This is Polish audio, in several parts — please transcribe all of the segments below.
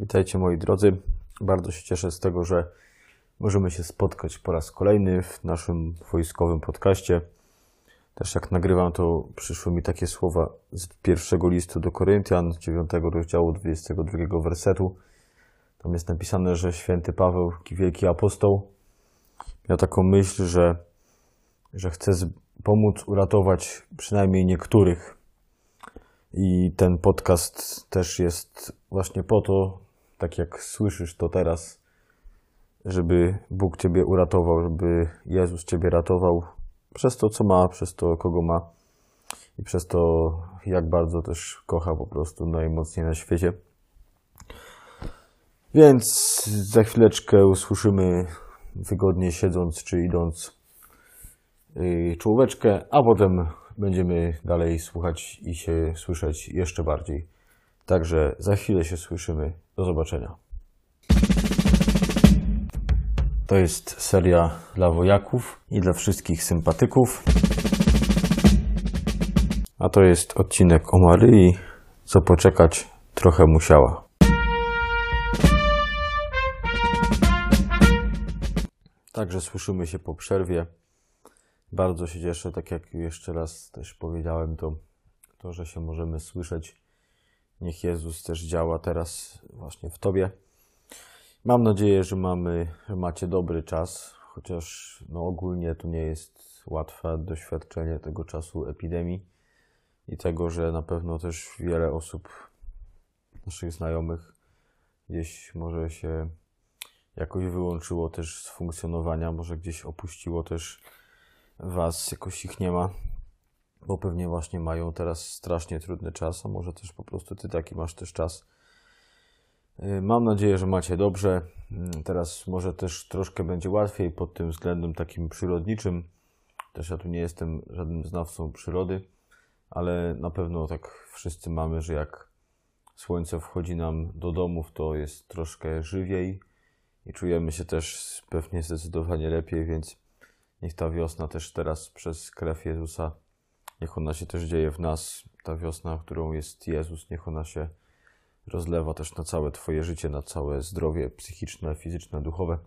Witajcie moi drodzy. Bardzo się cieszę z tego, że możemy się spotkać po raz kolejny w naszym wojskowym podcaście. Też jak nagrywam, to przyszły mi takie słowa z pierwszego listu do Koryntian, 9 rozdziału 22 wersetu. Tam jest napisane, że święty Paweł, wielki apostoł, miał taką myśl, że, że chce pomóc uratować przynajmniej niektórych. I ten podcast też jest właśnie po to, tak jak słyszysz to teraz, żeby Bóg Ciebie uratował, żeby Jezus Ciebie ratował przez to, co ma, przez to, kogo ma i przez to, jak bardzo też kocha po prostu najmocniej na świecie. Więc za chwileczkę usłyszymy wygodnie siedząc czy idąc yy, czołóweczkę, a potem będziemy dalej słuchać i się słyszeć jeszcze bardziej. Także za chwilę się słyszymy. Do zobaczenia. To jest seria dla wojaków i dla wszystkich sympatyków. A to jest odcinek o Maryi, co poczekać trochę musiała. Także słyszymy się po przerwie. Bardzo się cieszę, tak jak jeszcze raz też powiedziałem, to, to że się możemy słyszeć. Niech Jezus też działa teraz właśnie w Tobie. Mam nadzieję, że mamy, że macie dobry czas, chociaż no ogólnie to nie jest łatwe doświadczenie tego czasu epidemii i tego, że na pewno też wiele osób, naszych znajomych, gdzieś może się jakoś wyłączyło też z funkcjonowania, może gdzieś opuściło też Was, jakoś ich nie ma, bo pewnie właśnie mają teraz strasznie trudny czas, a może też po prostu Ty taki masz też czas. Y, mam nadzieję, że macie dobrze. Mm, teraz może też troszkę będzie łatwiej pod tym względem takim przyrodniczym. Też ja tu nie jestem żadnym znawcą przyrody, ale na pewno tak wszyscy mamy, że jak słońce wchodzi nam do domów, to jest troszkę żywiej i czujemy się też pewnie zdecydowanie lepiej, więc niech ta wiosna też teraz przez krew Jezusa, niech ona się też dzieje w nas. Ta wiosna, którą jest Jezus, niech ona się rozlewa też na całe Twoje życie, na całe zdrowie psychiczne, fizyczne, duchowe.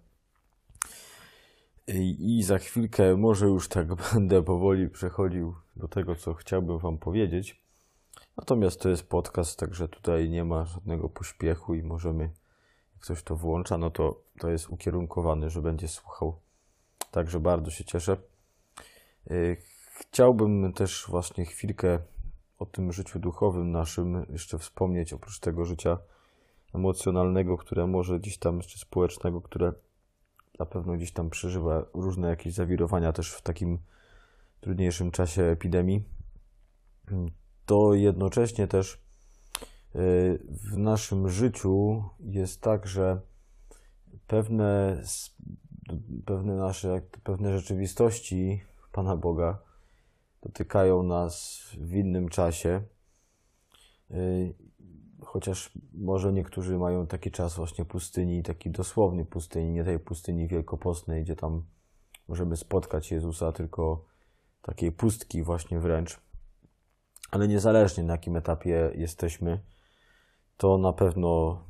I za chwilkę może już tak będę powoli przechodził do tego, co chciałbym Wam powiedzieć. Natomiast to jest podcast, także tutaj nie ma żadnego pośpiechu i możemy, jak ktoś to włącza, no to to jest ukierunkowany, że będzie słuchał. Także bardzo się cieszę. Chciałbym też właśnie chwilkę o tym życiu duchowym naszym jeszcze wspomnieć, oprócz tego życia emocjonalnego, które może gdzieś tam, czy społecznego, które na pewno gdzieś tam przeżywa różne jakieś zawirowania też w takim trudniejszym czasie epidemii, to jednocześnie też y, w naszym życiu jest tak, że pewne, pewne nasze, pewne rzeczywistości Pana Boga dotykają nas w innym czasie. Y, chociaż może niektórzy mają taki czas właśnie pustyni, taki dosłowny pustyni, nie tej pustyni wielkopostnej, gdzie tam możemy spotkać Jezusa, tylko takiej pustki właśnie wręcz. Ale niezależnie na jakim etapie jesteśmy, to na pewno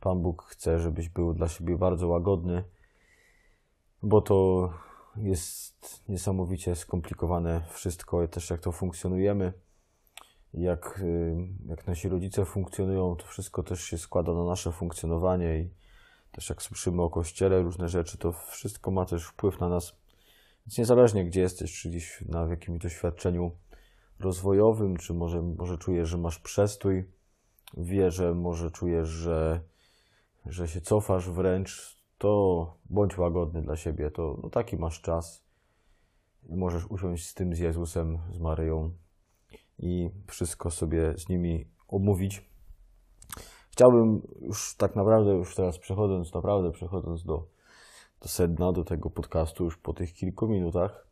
Pan Bóg chce, żebyś był dla siebie bardzo łagodny, bo to jest niesamowicie skomplikowane wszystko, też jak to funkcjonujemy, jak, y, jak nasi rodzice funkcjonują, to wszystko też się składa na nasze funkcjonowanie i też jak słyszymy o Kościele, różne rzeczy, to wszystko ma też wpływ na nas. Więc niezależnie gdzie jesteś, czy gdzieś na jakimś doświadczeniu rozwojowym, czy może, może czujesz, że masz przestój w wierze, może czujesz, że, że się cofasz wręcz, to bądź łagodny dla siebie, to no, taki masz czas. Możesz usiąść z tym, z Jezusem, z Maryją i wszystko sobie z nimi omówić. Chciałbym już tak naprawdę, już teraz przechodząc, naprawdę przechodząc do, do sedna, do tego podcastu, już po tych kilku minutach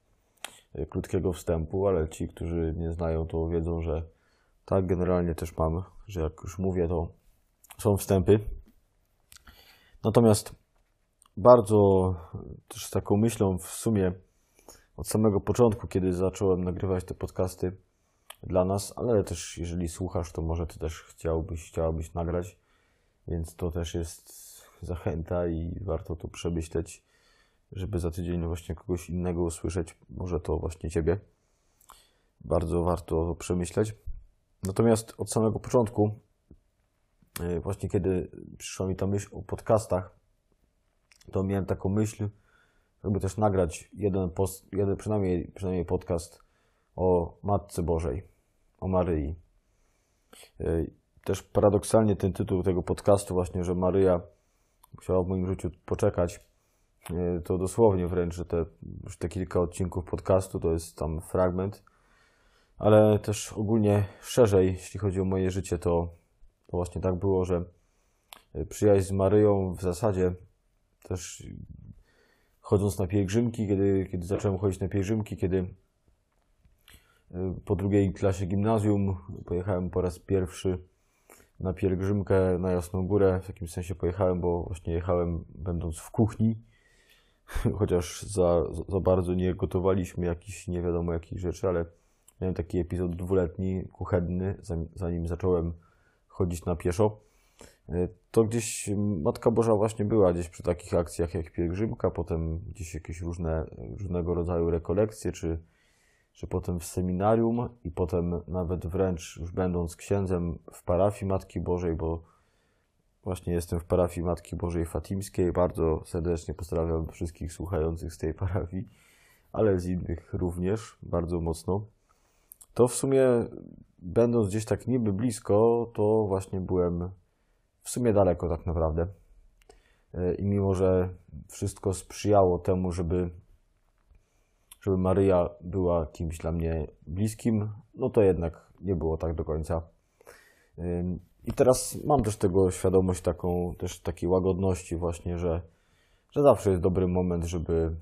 e, krótkiego wstępu, ale ci, którzy nie znają, to wiedzą, że tak generalnie też mam, że jak już mówię, to są wstępy. Natomiast bardzo też taką myślą w sumie od samego początku, kiedy zacząłem nagrywać te podcasty dla nas, ale też jeżeli słuchasz, to może ty też chciałbyś, chciałabyś nagrać. Więc to też jest zachęta i warto to przemyśleć, żeby za tydzień właśnie kogoś innego usłyszeć, może to właśnie Ciebie. Bardzo warto to przemyśleć. Natomiast od samego początku, e, właśnie kiedy przyszła mi ta myśl o podcastach, to miałem taką myśl, żeby też nagrać jeden, post, jeden przynajmniej, przynajmniej podcast o Matce Bożej, o Maryi. E, też paradoksalnie ten tytuł tego podcastu właśnie, że Maryja musiała w moim życiu poczekać, e, to dosłownie wręcz, że te, już te kilka odcinków podcastu to jest tam fragment, ale też ogólnie szerzej, jeśli chodzi o moje życie, to, to właśnie tak było, że e, przyjaźń z Maryją w zasadzie też chodząc na pielgrzymki, kiedy, kiedy zacząłem chodzić na pielgrzymki, kiedy e, po drugiej klasie gimnazjum pojechałem po raz pierwszy na pielgrzymkę na Jasną Górę. W jakimś sensie pojechałem, bo właśnie jechałem będąc w kuchni, chociaż za, za bardzo nie gotowaliśmy jakichś nie wiadomo jakich rzeczy, ale miałem taki epizod dwuletni, kuchenny, zanim zacząłem chodzić na pieszo. E, to gdzieś Matka Boża właśnie była gdzieś przy takich akcjach jak pielgrzymka, potem gdzieś jakieś różne, różnego rodzaju rekolekcje, czy że potem w seminarium i potem nawet wręcz już będąc księdzem w parafii Matki Bożej, bo właśnie jestem w parafii Matki Bożej Fatimskiej. Bardzo serdecznie pozdrawiam wszystkich słuchających z tej parafii, ale z innych również bardzo mocno. To w sumie, będąc gdzieś tak niby blisko, to właśnie byłem w sumie daleko tak naprawdę. I mimo, że wszystko sprzyjało temu, żeby żeby Maryja była kimś dla mnie bliskim, no to jednak nie było tak do końca. I teraz mam też tego świadomość taką, też takiej łagodności właśnie, że, że zawsze jest dobry moment, żeby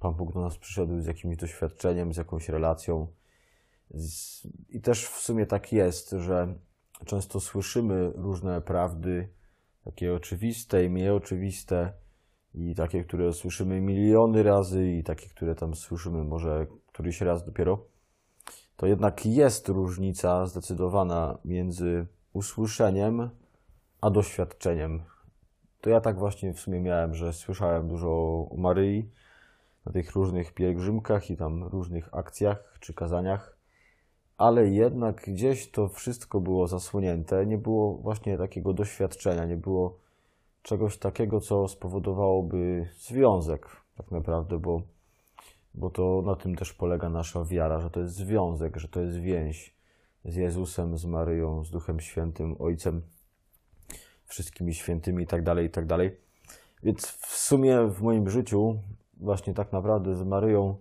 Pan Bóg do nas przyszedł z jakimś doświadczeniem, z jakąś relacją. I też w sumie tak jest, że często słyszymy różne prawdy, takie oczywiste i mniej oczywiste, i takie, które słyszymy miliony razy i takie, które tam słyszymy może któryś raz dopiero, to jednak jest różnica zdecydowana między usłyszeniem a doświadczeniem. To ja tak właśnie w sumie miałem, że słyszałem dużo o Maryi na tych różnych pielgrzymkach i tam różnych akcjach czy kazaniach, ale jednak gdzieś to wszystko było zasłonięte, nie było właśnie takiego doświadczenia, nie było czegoś takiego, co spowodowałoby związek, tak naprawdę, bo, bo to na tym też polega nasza wiara, że to jest związek, że to jest więź z Jezusem, z Maryją, z Duchem Świętym, Ojcem, wszystkimi świętymi i tak dalej, i tak. Więc w sumie w moim życiu, właśnie tak naprawdę z Maryją,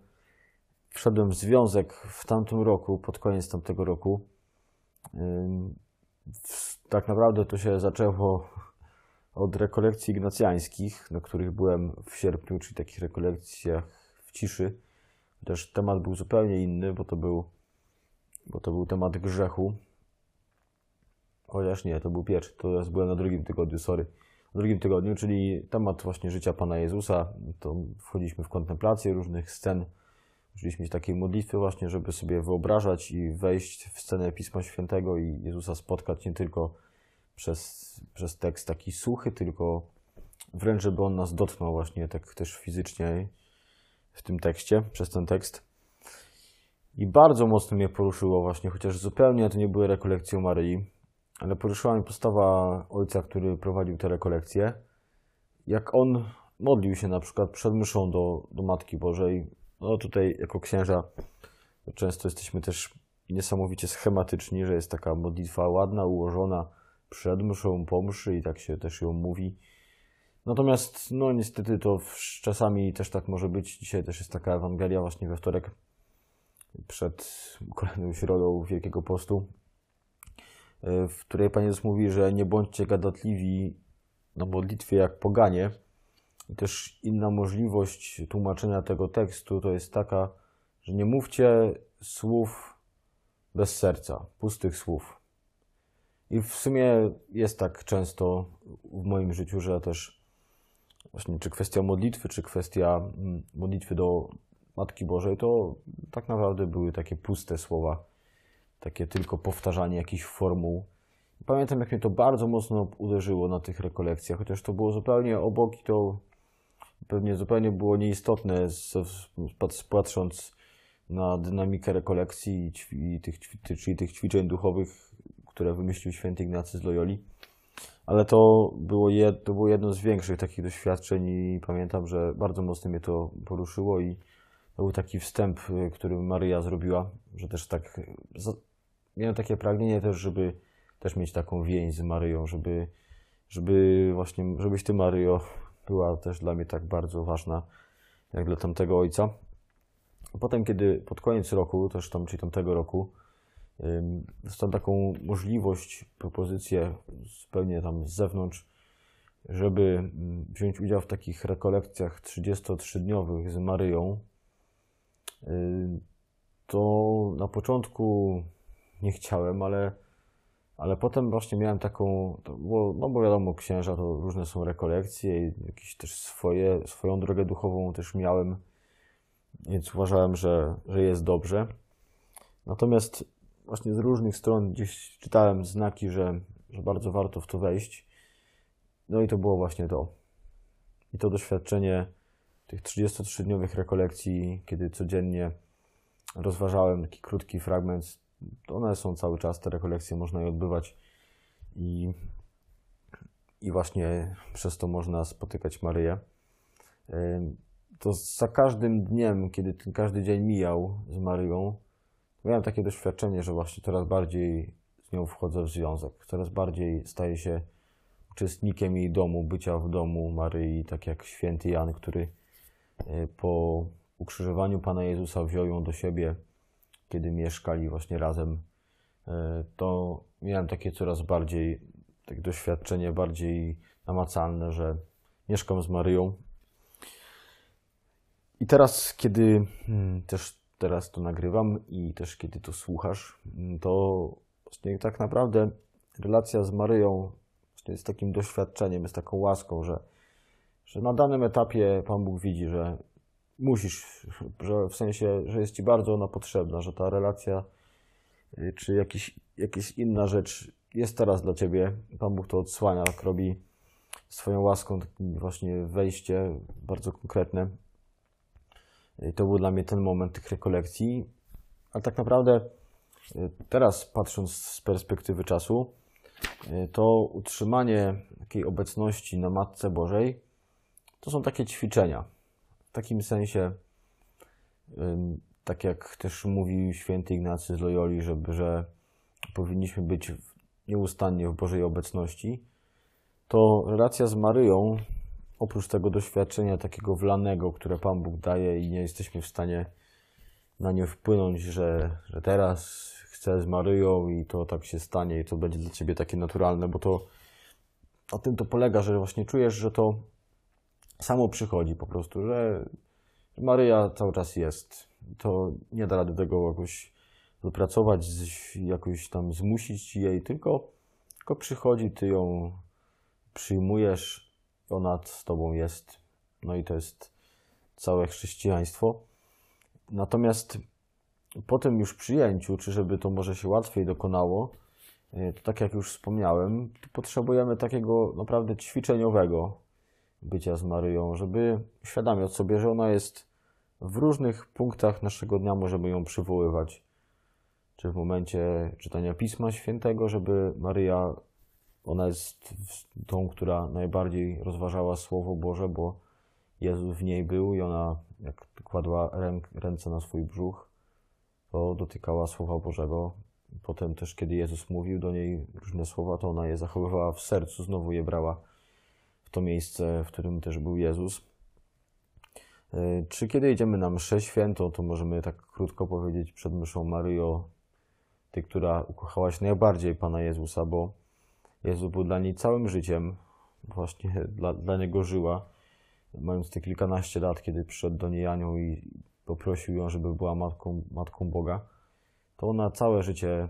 wszedłem w związek w tamtym roku, pod koniec tamtego roku. Tak naprawdę to się zaczęło od rekolekcji ignacjańskich, na których byłem w sierpniu, czyli takich rekolekcjach w ciszy. Też temat był zupełnie inny, bo to był, bo to był temat grzechu. Chociaż nie, to był pierwszy, to ja byłem na drugim tygodniu, sorry. W drugim tygodniu, czyli temat właśnie życia Pana Jezusa. To wchodziliśmy w kontemplację różnych scen. Uczyliśmy się takiej modlitwy właśnie, żeby sobie wyobrażać i wejść w scenę Pisma Świętego i Jezusa spotkać nie tylko przez, przez tekst taki suchy, tylko wręcz, żeby on nas dotknął właśnie tak też fizycznie w tym tekście, przez ten tekst. I bardzo mocno mnie poruszyło właśnie, chociaż zupełnie to nie były rekolekcje Maryi, ale poruszyła mnie postawa ojca, który prowadził te rekolekcje. Jak on modlił się na przykład przed myszą do, do Matki Bożej. No tutaj jako księża często jesteśmy też niesamowicie schematyczni, że jest taka modlitwa ładna, ułożona, przed mszą, po mszy i tak się też ją mówi. Natomiast, no niestety to czasami też tak może być. Dzisiaj też jest taka Ewangelia właśnie we wtorek przed kolejną środą Wielkiego Postu, e, w której Pan Jezus mówi, że nie bądźcie gadatliwi na modlitwie jak poganie. I też inna możliwość tłumaczenia tego tekstu to jest taka, że nie mówcie słów bez serca, pustych słów. I w sumie jest tak często w moim życiu, że też właśnie czy kwestia modlitwy, czy kwestia mm, modlitwy do Matki Bożej, to tak naprawdę były takie puste słowa, takie tylko powtarzanie jakichś formuł. Pamiętam, jak mnie to bardzo mocno uderzyło na tych rekolekcjach, chociaż to było zupełnie obok i to pewnie zupełnie było nieistotne, patrząc na dynamikę rekolekcji i tych, czyli tych ćwiczeń duchowych, które wymyślił święty Ignacy z Loyoli. Ale to było, jed, to było jedno z większych takich doświadczeń i pamiętam, że bardzo mocno mnie to poruszyło i to był taki wstęp, który Maryja zrobiła, że też tak miałem takie pragnienie też, żeby też mieć taką więź z Maryją, żeby, żeby właśnie, żebyś Ty Maryjo była też dla mnie tak bardzo ważna, jak dla tamtego ojca. Potem, kiedy pod koniec roku, też tam, czyli tamtego roku, dostałem taką możliwość, propozycję zupełnie tam z zewnątrz, żeby wziąć udział w takich rekolekcjach 33-dniowych z Maryją, to na początku nie chciałem, ale, ale potem właśnie miałem taką, no bo wiadomo, księża to różne są rekolekcje i jakieś też swoje, swoją drogę duchową też miałem, więc uważałem, że, że jest dobrze. Natomiast właśnie z różnych stron gdzieś czytałem znaki, że, że bardzo warto w to wejść. No i to było właśnie to. I to doświadczenie tych 33-dniowych rekolekcji, kiedy codziennie rozważałem taki krótki fragment one są cały czas, te rekolekcje można je odbywać i, i właśnie przez to można spotykać Maryję. To za każdym dniem, kiedy ten każdy dzień mijał z Maryją, miałem takie doświadczenie, że właśnie coraz bardziej z nią wchodzę w związek, coraz bardziej staję się uczestnikiem jej domu, bycia w domu Maryi, tak jak święty Jan, który e, po ukrzyżowaniu Pana Jezusa wziął ją do siebie kiedy mieszkali właśnie razem, e, to miałem takie coraz bardziej takie doświadczenie, bardziej namacalne, że mieszkam z Maryją. I teraz, kiedy hmm, też teraz to nagrywam i też kiedy to słuchasz, hmm, to tak naprawdę relacja z Maryją jest takim doświadczeniem, jest taką łaską, że, że na danym etapie Pan Bóg widzi, że musisz, że w sensie, że jest ci bardzo ona potrzebna, że ta relacja y, czy jakiś, jakaś inna rzecz jest teraz dla ciebie. Pan Bóg to odsłania, robi swoją łaską takim właśnie wejście bardzo konkretne. I to był dla mnie ten moment tych rekolekcji. Ale tak naprawdę y, teraz patrząc z perspektywy czasu, y, to utrzymanie takiej obecności na Matce Bożej to są takie ćwiczenia w takim sensie, tak jak też mówił święty Ignacy z Loyoli, żeby, że powinniśmy być nieustannie w Bożej obecności, to relacja z Maryją, oprócz tego doświadczenia takiego wlanego, które Pan Bóg daje i nie jesteśmy w stanie na nie wpłynąć, że, że teraz chcę z Maryją i to tak się stanie i to będzie dla Ciebie takie naturalne, bo to na tym to polega, że właśnie czujesz, że to samo przychodzi po prostu, że Maryja cały czas jest. To nie da rady tego jakoś wypracować, jakoś tam zmusić jej, tylko, tylko przychodzi, ty ją przyjmujesz, ona z tobą jest. No i to jest całe chrześcijaństwo. Natomiast po tym już przyjęciu, czy żeby to może się łatwiej dokonało, e, to tak jak już wspomniałem, potrzebujemy takiego naprawdę ćwiczeniowego bycia z Maryją, żeby uświadamiać sobie, że ona jest w różnych punktach naszego dnia, możemy ją przywoływać. Czy w momencie czytania Pisma Świętego, żeby Maryja, ona jest tą, która najbardziej rozważała Słowo Boże, bo Jezus w niej był i ona, jak kładła ręce na swój brzuch, to dotykała Słowa Bożego. Potem też, kiedy Jezus mówił do niej różne słowa, to ona je zachowywała w sercu, znowu je brała to miejsce, w którym też był Jezus. E, czy kiedy idziemy na mszę świętą, to możemy tak krótko powiedzieć przed mszą Maryjo, Ty, która ukochałaś najbardziej Pana Jezusa, bo Jezus był dla niej całym życiem, właśnie dla, dla Niego żyła, mając te kilkanaście lat, kiedy przyszedł do niej anioł i poprosił ją, żeby była matką, matką Boga, to ona całe życie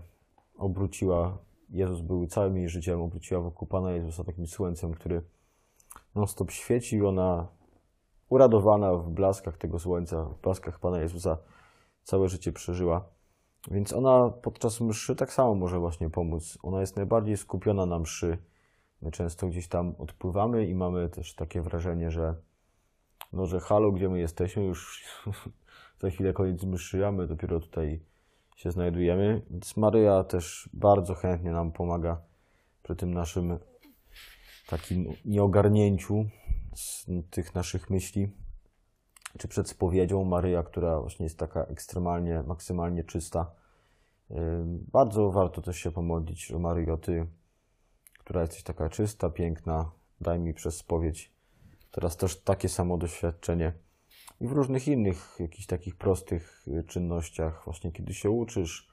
obróciła, Jezus był całym jej życiem, obróciła wokół Pana Jezusa takim słońcem, który non-stop świeci ona uradowana w blaskach tego słońca, w blaskach Pana Jezusa całe życie przeżyła. Więc ona podczas mszy tak samo może właśnie pomóc. Ona jest najbardziej skupiona na mszy. My często gdzieś tam odpływamy i mamy też takie wrażenie, że no, że halo, gdzie my jesteśmy, już za chwilę koniec mszy, a my dopiero tutaj się znajdujemy. Więc Maryja też bardzo chętnie nam pomaga przy tym naszym takim nieogarnięciu tych naszych myśli, czy przed spowiedzią Maryja, która właśnie jest taka ekstremalnie, maksymalnie czysta. Bardzo warto też się pomodlić, że Maryjo, Ty, która jesteś taka czysta, piękna, daj mi przez spowiedź teraz też takie samo doświadczenie. I w różnych innych, jakichś takich prostych y, czynnościach, właśnie kiedy się uczysz,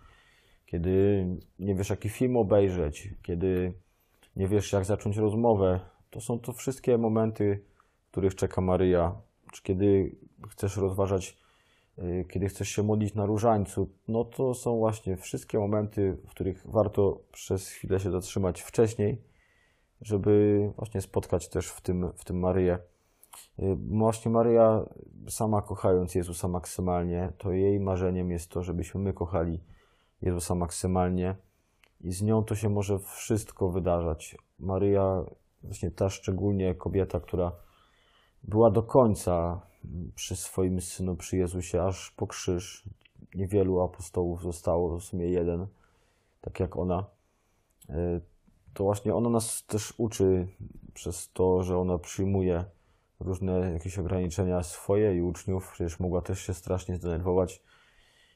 kiedy nie wiesz, jaki film obejrzeć, kiedy nie wiesz, jak zacząć rozmowę, to są to wszystkie momenty, których czeka Maryja. Czy kiedy chcesz rozważać, y, kiedy chcesz się modlić na różańcu, no to są właśnie wszystkie momenty, w których warto przez chwilę się zatrzymać wcześniej, żeby właśnie spotkać też w tym, w tym Maryję. Y, właśnie Maryja, sama kochając Jezusa maksymalnie, to jej marzeniem jest to, żebyśmy my kochali Jezusa maksymalnie i z nią to się może wszystko wydarzać. Maryja, właśnie ta szczególnie kobieta, która była do końca przy swoim synu, przy Jezusie, aż po krzyż. Niewielu apostołów zostało, w sumie jeden, tak jak ona. Y, to właśnie ona nas też uczy przez to, że ona przyjmuje różne jakieś ograniczenia swoje i uczniów. Przecież mogła też się strasznie zdenerwować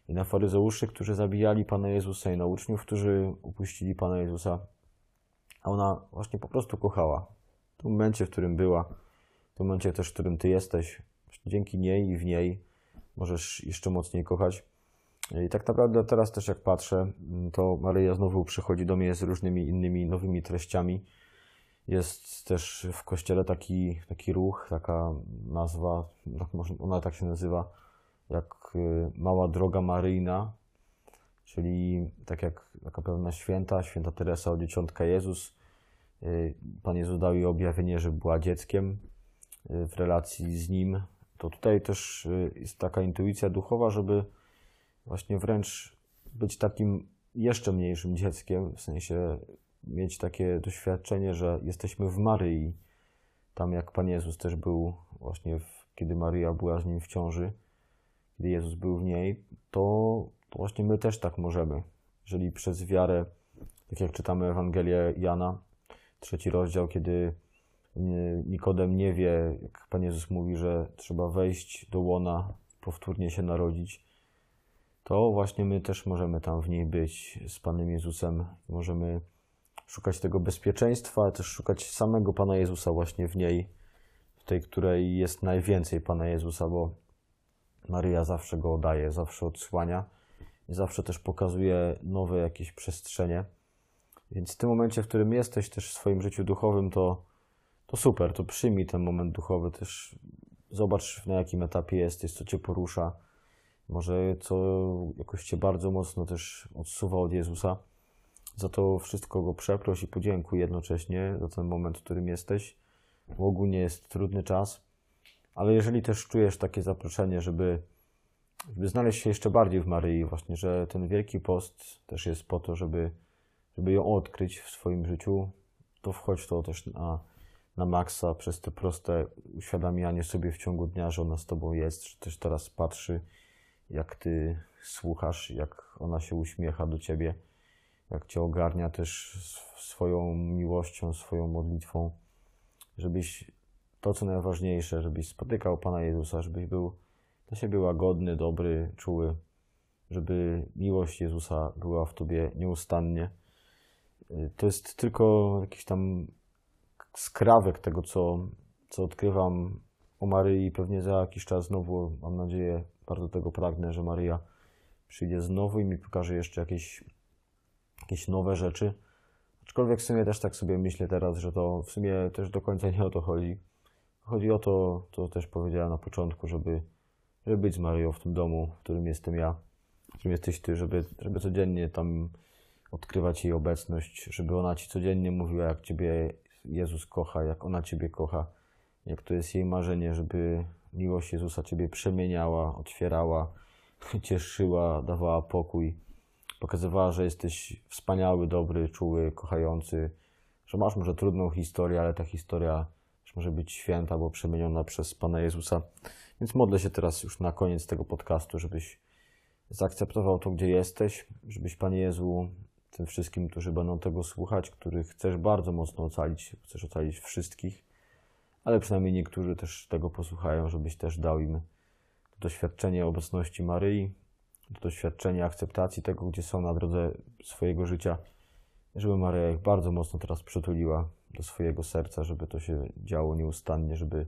i na faryzeuszy, którzy zabijali Pana Jezusa i na uczniów, którzy upuścili Pana Jezusa. A ona właśnie po prostu kochała. W tym momencie, w którym była, w tym momencie też, w którym Ty jesteś, dzięki niej i w niej możesz jeszcze mocniej kochać. I tak naprawdę teraz też jak patrzę, to Maryja znowu przychodzi do mnie z różnymi innymi nowymi treściami. Jest też w kościele taki, taki ruch, taka nazwa, ona tak się nazywa, jak y, Mała Droga Maryjna, czyli tak jak taka pewna święta, święta Teresa od Dzieciątka Jezus. Y, Pan Jezus dał jej objawienie, że była dzieckiem y, w relacji z Nim. To tutaj też jest taka intuicja duchowa, żeby właśnie wręcz być takim jeszcze mniejszym dzieckiem, w sensie mieć takie doświadczenie, że jesteśmy w Maryi. Tam jak Pan Jezus też był właśnie, w, kiedy Maryja była z Nim w ciąży, kiedy Jezus był w niej, to, to właśnie my też tak możemy. Jeżeli przez wiarę, tak jak czytamy Ewangelię Jana, trzeci rozdział, kiedy Nikodem nie wie, jak Pan Jezus mówi, że trzeba wejść do łona, powtórnie się narodzić, to właśnie my też możemy tam w niej być z Panem Jezusem. Możemy szukać tego bezpieczeństwa, ale też szukać samego Pana Jezusa właśnie w niej, w tej, której jest najwięcej Pana Jezusa, bo Maryja zawsze go daje, zawsze odsłania i zawsze też pokazuje nowe jakieś przestrzenie. Więc w tym momencie, w którym jesteś też w swoim życiu duchowym, to, to super, to przyjmij ten moment duchowy, też zobacz na jakim etapie jesteś, co cię porusza, może co jakoś cię bardzo mocno też odsuwa od Jezusa. Za to wszystko go przeproś i podziękuj jednocześnie za ten moment, w którym jesteś. Bo ogólnie jest trudny czas, ale jeżeli też czujesz takie zaproszenie, żeby, żeby znaleźć się jeszcze bardziej w Maryi, właśnie, że ten Wielki Post też jest po to, żeby, żeby ją odkryć w swoim życiu, to wchodź to też na, na maksa przez te proste uświadamianie sobie w ciągu dnia, że ona z Tobą jest, że też teraz patrzy, jak Ty słuchasz, jak ona się uśmiecha do Ciebie jak Cię ogarnia też swoją miłością, swoją modlitwą, żebyś to, co najważniejsze, żebyś spotykał Pana Jezusa, żebyś był dla siebie łagodny, dobry, czuły, żeby miłość Jezusa była w Tobie nieustannie. To jest tylko jakiś tam skrawek tego, co, co odkrywam o Maryi. Pewnie za jakiś czas znowu, mam nadzieję, bardzo tego pragnę, że Maryja przyjdzie znowu i mi pokaże jeszcze jakieś jakieś nowe rzeczy. Aczkolwiek w sumie też tak sobie myślę teraz, że to w sumie też do końca nie o to chodzi. Chodzi o to, co też powiedziałem na początku, żeby, żeby być z Marią w tym domu, w którym jestem ja, w którym jesteś Ty, żeby, żeby codziennie tam odkrywać jej obecność, żeby ona Ci codziennie mówiła, jak Ciebie Jezus kocha, jak ona Ciebie kocha, jak to jest jej marzenie, żeby miłość Jezusa Ciebie przemieniała, otwierała, cieszyła, dawała pokój pokazywała, że jesteś wspaniały, dobry, czuły, kochający, że masz może trudną historię, ale ta historia może być święta, bo przemieniona przez Pana Jezusa. Więc modlę się teraz już na koniec tego podcastu, żebyś zaakceptował to, gdzie jesteś, żebyś, Panie Jezu, tym wszystkim, którzy będą tego słuchać, których chcesz bardzo mocno ocalić, chcesz ocalić wszystkich, ale przynajmniej niektórzy też tego posłuchają, żebyś też dał im doświadczenie obecności Maryi, doświadczenie akceptacji tego, gdzie są na drodze swojego życia, żeby Maryja ich bardzo mocno teraz przytuliła do swojego serca, żeby to się działo nieustannie, żeby,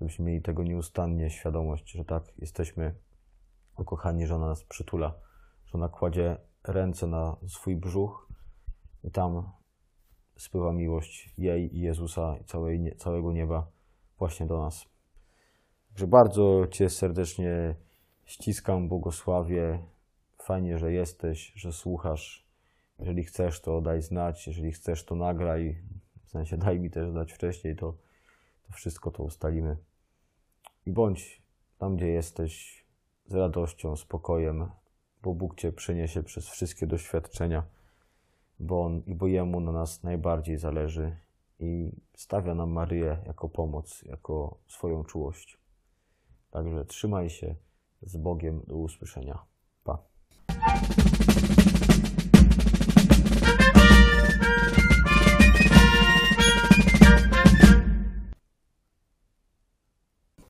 żebyśmy mieli tego nieustannie świadomość, że tak, jesteśmy ukochani, że ona nas przytula, że ona kładzie ręce na swój brzuch i tam spływa miłość jej i Jezusa i całej, całego nieba właśnie do nas. Także bardzo Cię serdecznie ściskam, błogosławię. Fajnie, że jesteś, że słuchasz. Jeżeli chcesz, to daj znać. Jeżeli chcesz, to nagraj. Sensie daj mi też dać wcześniej, to, to wszystko to ustalimy. I bądź tam, gdzie jesteś, z radością, spokojem, bo Bóg Cię przyniesie przez wszystkie doświadczenia, bo On i bo Jemu na nas najbardziej zależy i stawia nam Maryję jako pomoc, jako swoją czułość. Także trzymaj się z Bogiem do usłyszenia. Pa.